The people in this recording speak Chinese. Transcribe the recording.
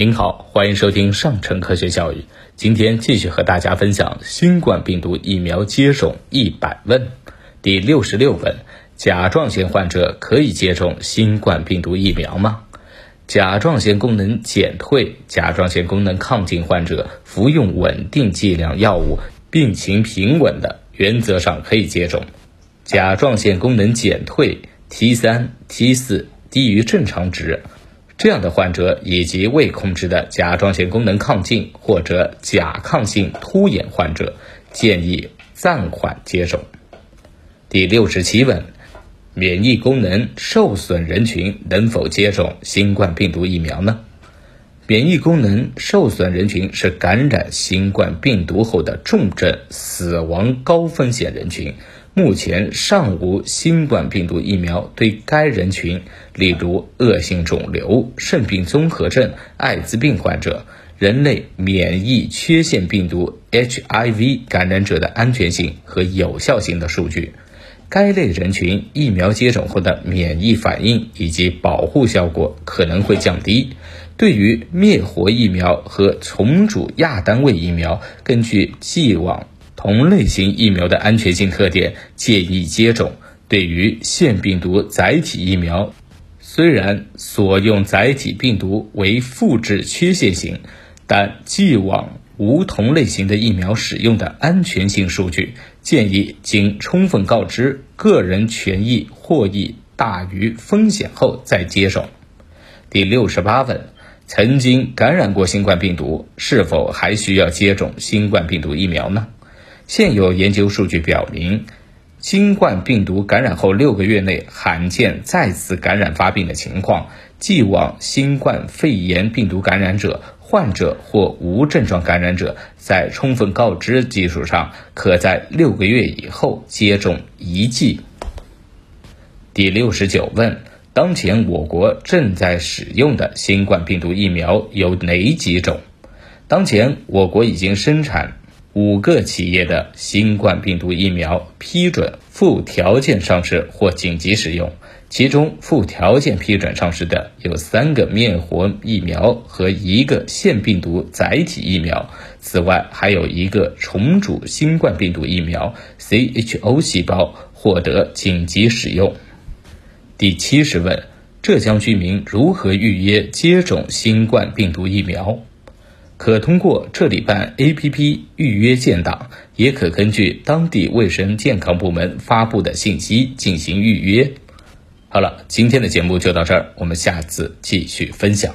您好，欢迎收听上城科学教育。今天继续和大家分享新冠病毒疫苗接种一百问。第六十六问：甲状腺患者可以接种新冠病毒疫苗吗？甲状腺功能减退、甲状腺功能亢进患者服用稳定剂量药物，病情平稳的，原则上可以接种。甲状腺功能减退 T 三、T 四低于正常值。这样的患者以及未控制的甲状腺功能亢进或者甲亢性突眼患者，建议暂缓接种。第六十七问：免疫功能受损人群能否接种新冠病毒疫苗呢？免疫功能受损人群是感染新冠病毒后的重症、死亡高风险人群。目前尚无新冠病毒疫苗对该人群，例如恶性肿瘤、肾病综合症、艾滋病患者、人类免疫缺陷病毒 HIV 感染者的安全性和有效性的数据。该类人群疫苗接种后的免疫反应以及保护效果可能会降低。对于灭活疫苗和重组亚单位疫苗，根据既往同类型疫苗的安全性特点，建议接种。对于腺病毒载体疫苗，虽然所用载体病毒为复制缺陷型，但既往无同类型的疫苗使用的安全性数据，建议经充分告知个人权益获益大于风险后再接种。第六十八问。曾经感染过新冠病毒，是否还需要接种新冠病毒疫苗呢？现有研究数据表明，新冠病毒感染后六个月内罕见再次感染发病的情况，既往新冠肺炎病毒感染者、患者或无症状感染者，在充分告知基础上，可在六个月以后接种一剂。第六十九问。当前我国正在使用的新冠病毒疫苗有哪几种？当前我国已经生产五个企业的新冠病毒疫苗批准附条件上市或紧急使用，其中附条件批准上市的有三个灭活疫苗和一个腺病毒载体疫苗，此外还有一个重组新冠病毒疫苗 CHO 细胞获得紧急使用。第七十问：浙江居民如何预约接种新冠病毒疫苗？可通过这里办 APP 预约建档，也可根据当地卫生健康部门发布的信息进行预约。好了，今天的节目就到这儿，我们下次继续分享。